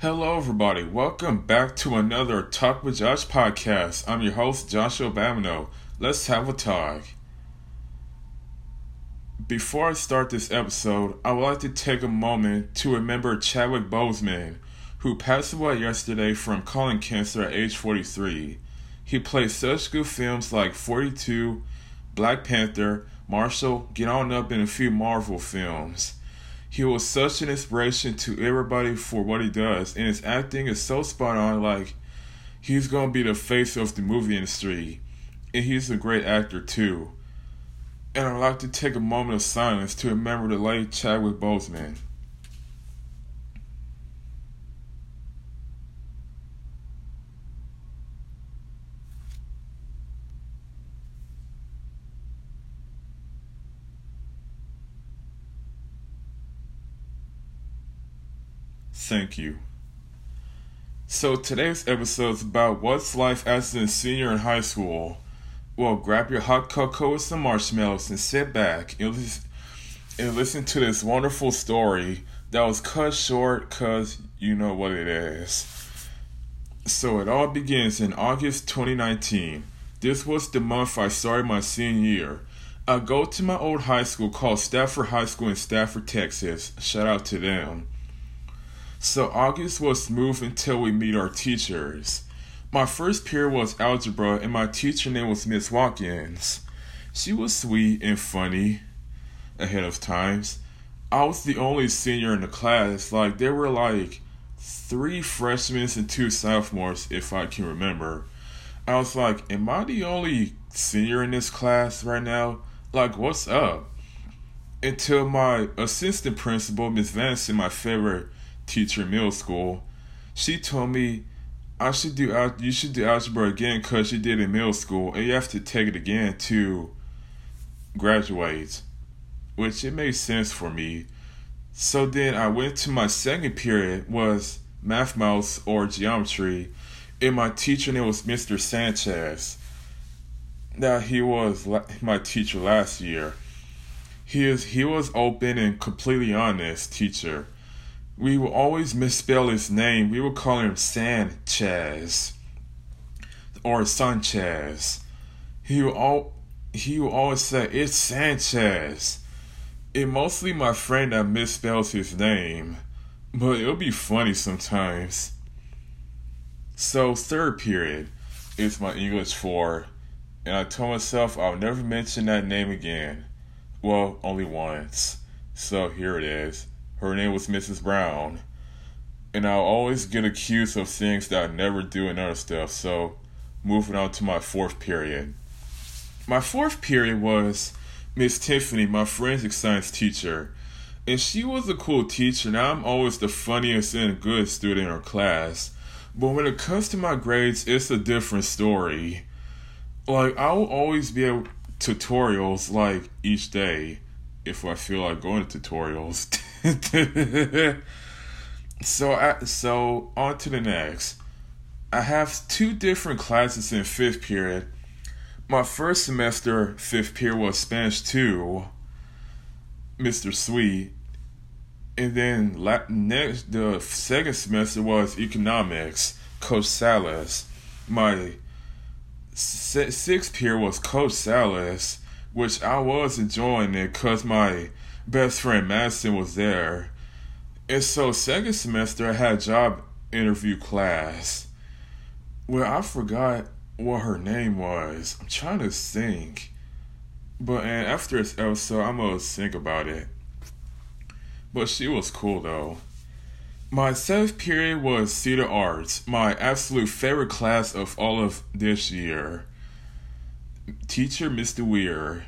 Hello, everybody. Welcome back to another Talk with Josh podcast. I'm your host, Joshua Bamino. Let's have a talk. Before I start this episode, I would like to take a moment to remember Chadwick Boseman, who passed away yesterday from colon cancer at age 43. He played such good films like 42, Black Panther, Marshall, Get On Up, and a few Marvel films. He was such an inspiration to everybody for what he does, and his acting is so spot on. Like, he's gonna be the face of the movie industry, and he's a great actor too. And I'd like to take a moment of silence to remember the late Chadwick Boseman. Thank you. So today's episode is about what's life as a senior in high school. Well, grab your hot cocoa with some marshmallows and sit back and listen, to this wonderful story that was cut short because you know what it is. So it all begins in August 2019. This was the month I started my senior year. I go to my old high school called Stafford High School in Stafford, Texas. Shout out to them. So August was smooth until we meet our teachers. My first period was algebra, and my teacher name was Miss Watkins. She was sweet and funny ahead of times. I was the only senior in the class. Like, there were like three freshmen and two sophomores, if I can remember. I was like, Am I the only senior in this class right now? Like, what's up? Until my assistant principal, Miss Vanson, my favorite teacher in middle school, she told me I should do you should do algebra again because you did in middle school and you have to take it again to graduate, which it made sense for me. So then I went to my second period was math mouse or geometry, and my teacher name was Mr. Sanchez. Now he was my teacher last year. He is he was open and completely honest teacher we will always misspell his name. We will call him Sanchez or Sanchez. He will all he will always say it's Sanchez. It mostly my friend that misspells his name, but it'll be funny sometimes. So third period is my English for, and I told myself I'll never mention that name again. Well, only once. So here it is. Her name was Mrs. Brown. And I'll always get accused of things that I never do and other stuff. So, moving on to my fourth period. My fourth period was Miss Tiffany, my forensic science teacher. And she was a cool teacher, and I'm always the funniest and good student in her class. But when it comes to my grades, it's a different story. Like, I will always be able tutorials like each day if I feel like going to tutorials. so I, so on to the next. I have two different classes in fifth period. My first semester fifth period was Spanish two, Mr. Sweet, and then next the second semester was economics, Coach Salas. My sixth period was Coach Salas, which I was enjoying it because my best friend Madison was there. And so second semester I had job interview class. Well, I forgot what her name was. I'm trying to think. But and after this episode I'm gonna think about it. But she was cool though. My seventh period was theater arts, my absolute favorite class of all of this year. Teacher Mr. Weir,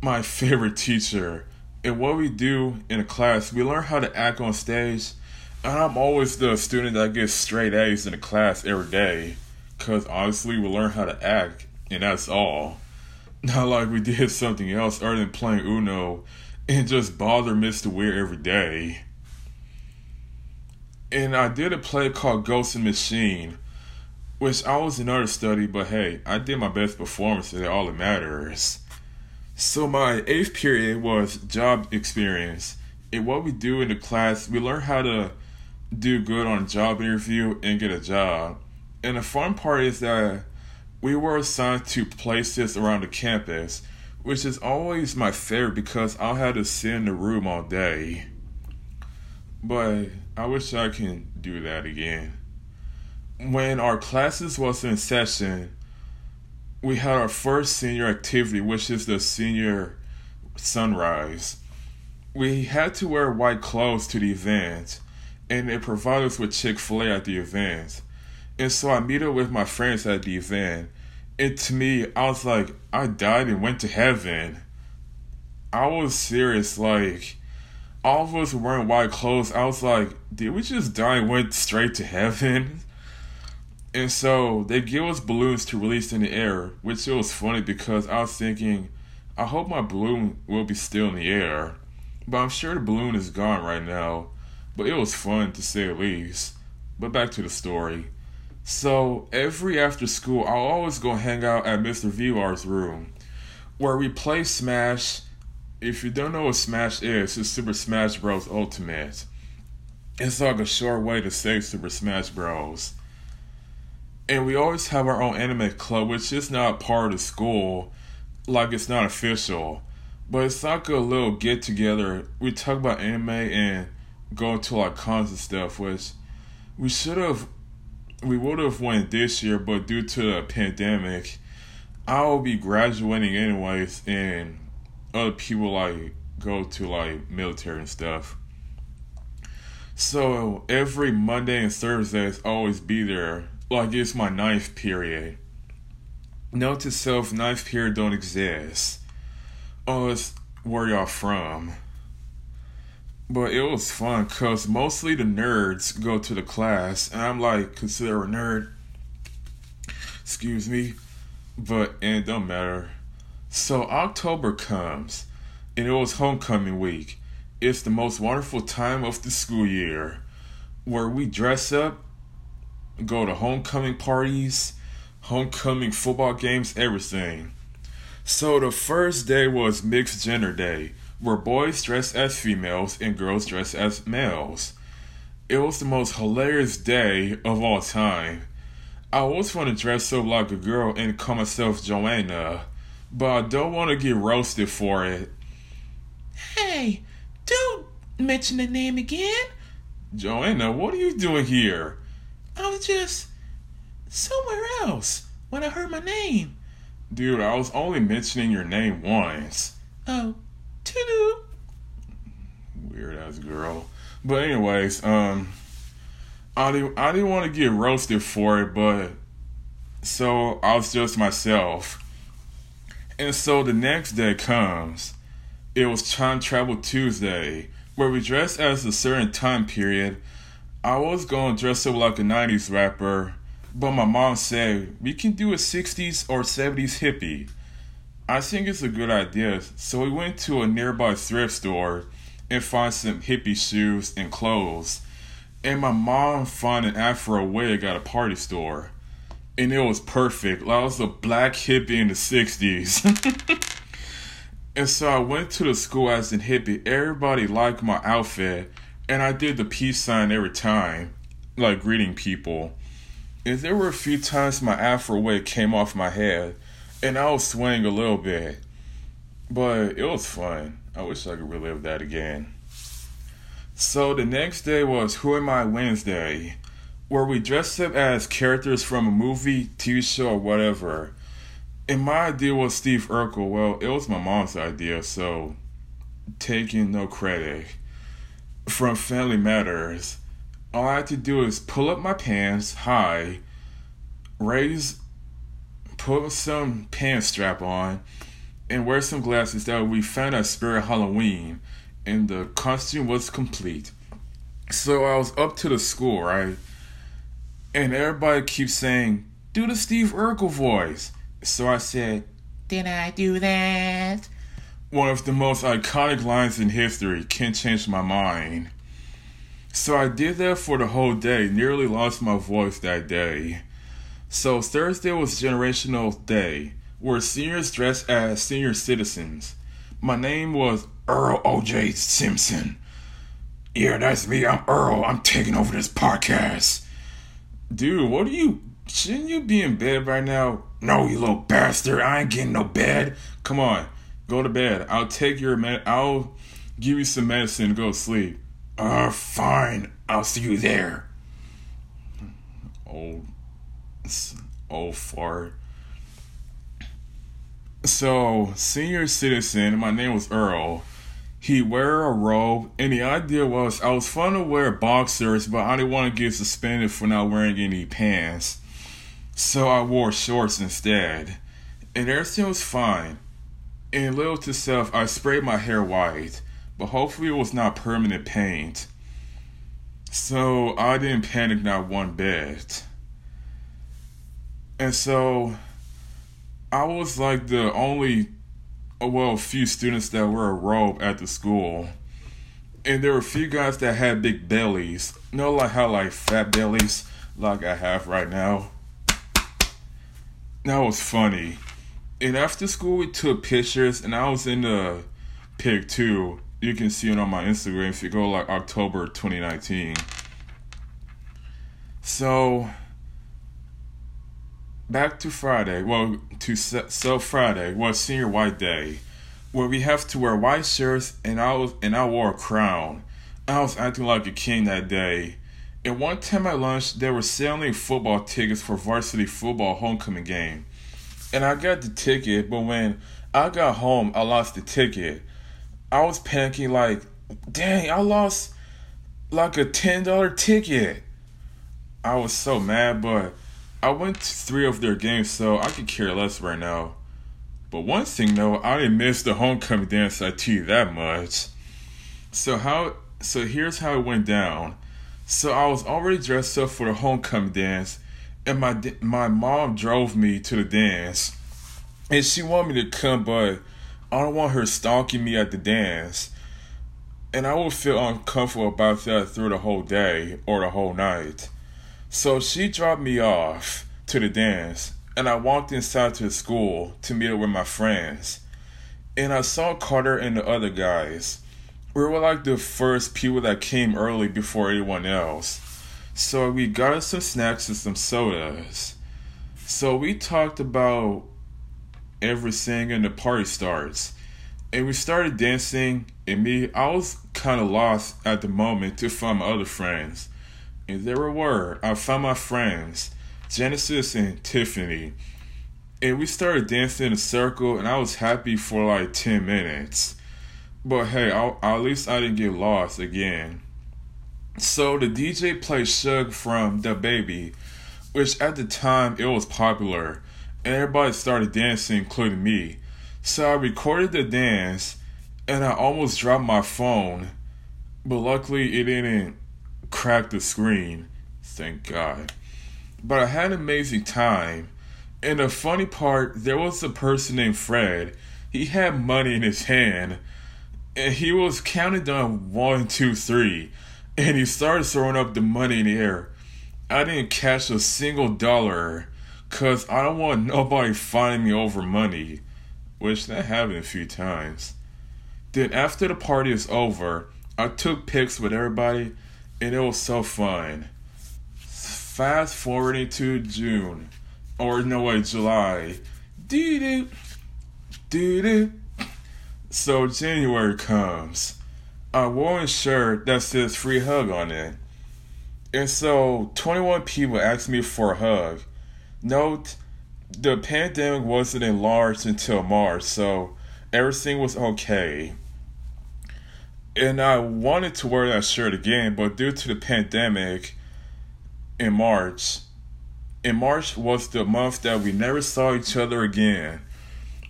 my favorite teacher and what we do in a class, we learn how to act on stage. And I'm always the student that gets straight A's in the class every day. Because honestly, we learn how to act, and that's all. Not like we did something else other than playing Uno and just bother Mr. Weir every day. And I did a play called Ghost and Machine, which I was in study, but hey, I did my best performance, and all that matters. So my eighth period was job experience. And what we do in the class, we learn how to do good on job interview and get a job. And the fun part is that we were assigned to places around the campus, which is always my favorite because I'll have to sit in the room all day. But I wish I can do that again. When our classes was in session, we had our first senior activity, which is the senior sunrise. We had to wear white clothes to the event, and they provided us with Chick fil A at the event. And so I meet up with my friends at the event. And to me, I was like, I died and went to heaven. I was serious. Like, all of us wearing white clothes. I was like, did we just die and went straight to heaven? And so they give us balloons to release in the air, which it was funny because I was thinking, I hope my balloon will be still in the air. But I'm sure the balloon is gone right now. But it was fun to say the least. But back to the story. So every after school, I'll always go hang out at Mr. Vilar's room, where we play Smash. If you don't know what Smash is, it's Super Smash Bros. Ultimate. It's like a short way to say Super Smash Bros. And we always have our own anime club, which is not part of school, like it's not official, but it's like a little get together. We talk about anime and go to like cons and stuff, which we should have we would have went this year, but due to the pandemic, I will be graduating anyways, and other people like go to like military and stuff. So every Monday and Thursdays, always be there. Like it's my ninth period. Note to self, ninth period don't exist. Oh, it's where y'all from. But it was fun because mostly the nerds go to the class, and I'm like consider a nerd. Excuse me, but and it don't matter. So October comes, and it was homecoming week. It's the most wonderful time of the school year, where we dress up, go to homecoming parties, homecoming football games, everything. So the first day was mixed gender day where boys dressed as females and girls dressed as males. It was the most hilarious day of all time. I always want to dress up like a girl and call myself Joanna, but I don't want to get roasted for it. Hey, don't mention the name again. Joanna, what are you doing here? I was just somewhere else when I heard my name. Dude, I was only mentioning your name once. Oh, Toodoo. Weird ass girl. But anyways, um, I didn't I didn't want to get roasted for it, but so I was just myself. And so the next day comes. It was Time Travel Tuesday, where we dress as a certain time period. I was to dress up like a 90s rapper, but my mom said we can do a 60s or 70s hippie. I think it's a good idea. So we went to a nearby thrift store and found some hippie shoes and clothes. And my mom found an Afro wig at a party store. And it was perfect. Like I was a black hippie in the 60s. and so I went to the school as a hippie. Everybody liked my outfit. And I did the peace sign every time, like greeting people. And there were a few times my Afro wig came off my head and I was swaying a little bit, but it was fun. I wish I could relive that again. So the next day was Who Am I Wednesday, where we dressed up as characters from a movie, TV show, or whatever. And my idea was Steve Urkel. Well, it was my mom's idea, so taking no credit. From Family Matters, all I had to do is pull up my pants high, raise put some pants strap on, and wear some glasses that we found at Spirit Halloween, and the costume was complete. So I was up to the school, right? And everybody keeps saying, do the Steve Urkel voice. So I said, Did I do that? One of the most iconic lines in history can't change my mind. So I did that for the whole day, nearly lost my voice that day. So Thursday was Generational Day, where seniors dressed as senior citizens. My name was Earl O.J. Simpson. Yeah, that's me. I'm Earl. I'm taking over this podcast. Dude, what are you? Shouldn't you be in bed right now? No, you little bastard. I ain't getting no bed. Come on, go to bed. I'll take your med. I'll give you some medicine. Go to sleep. Uh, fine. I'll see you there. Old, old fart. So, senior citizen, my name was Earl. He wear a robe, and the idea was I was fun to wear boxers, but I didn't want to get suspended for not wearing any pants. So I wore shorts instead. And everything was fine. And little to self, I sprayed my hair white, but hopefully it was not permanent paint. So I didn't panic not one bit. And so I was like the only, well, few students that wear a robe at the school. And there were a few guys that had big bellies. You know, like how, like, fat bellies, like I have right now. That was funny. And after school, we took pictures, and I was in the pic too. You can see it on my Instagram if you go like October 2019. So, back to Friday. Well, to so Friday was Senior White Day, where we have to wear white shirts, and I was and I wore a crown. I was acting like a king that day. And one time at lunch, they were selling football tickets for varsity football homecoming game, and I got the ticket. But when I got home, I lost the ticket. I was panicking like, dang, I lost like a ten dollar ticket. I was so mad, but I went to three of their games, so I could care less right now. But one thing though, I didn't miss the homecoming dance. I tell you that much. So how? So here's how it went down. So I was already dressed up for the homecoming dance, and my my mom drove me to the dance, and she wanted me to come, but I don't want her stalking me at the dance, and I would feel uncomfortable about that through the whole day or the whole night. So she dropped me off to the dance, and I walked inside to the school to meet up with my friends. And I saw Carter and the other guys. We were like the first people that came early before anyone else. So we got us some snacks and some sodas. So we talked about everything and the party starts. And we started dancing, and me, I was kind of lost at the moment to find my other friends. And there we were. I found my friends, Genesis and Tiffany. And we started dancing in a circle, and I was happy for like 10 minutes. But hey, I, at least I didn't get lost again. So the DJ played Suge from DaBaby, which at the time it was popular, and everybody started dancing, including me. So I recorded the dance, and I almost dropped my phone, but luckily it didn't crack the screen. Thank God. But I had an amazing time. And the funny part, there was a person named Fred. He had money in his hand. And he was counting down one, two, three. And he started throwing up the money in the air. I didn't catch a single dollar. Cause I don't want nobody finding me over money. Which that happened a few times. Then after the party is over, I took pics with everybody and it was so fun. Fast forwarding to June, or no way, July. Doo doo, doo doo. So January comes. I wore a shirt that says free hug on it. And so 21 people asked me for a hug. Note, the pandemic wasn't enlarged until March, so everything was okay and I wanted to wear that shirt again, but due to the pandemic in March, in March was the month that we never saw each other again.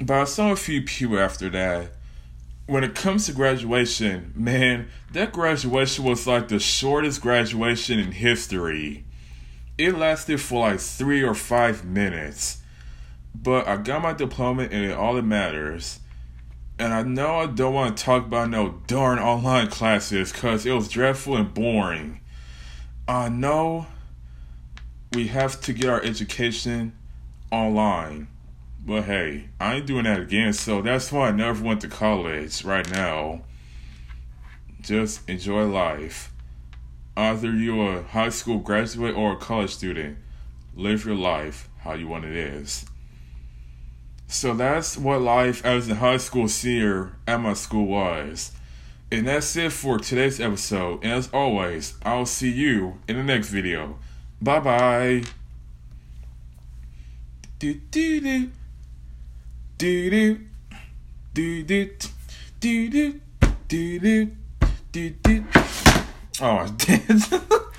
But I saw a few people after that. When it comes to graduation, man, that graduation was like the shortest graduation in history. It lasted for like three or five minutes. But I got my diploma and it all that matters. And I know I don't want to talk about no darn online classes because it was dreadful and boring. I know we have to get our education online. But hey, I ain't doing that again, so that's why I never went to college right now. just enjoy life. Either you're a high school graduate or a college student, live your life how you want it is. So that's what life as a high school senior at my school was. And that's it for today's episode. And as always, I'll see you in the next video. Bye bye. Do do do do do do do do do do do do do. Oh, I did.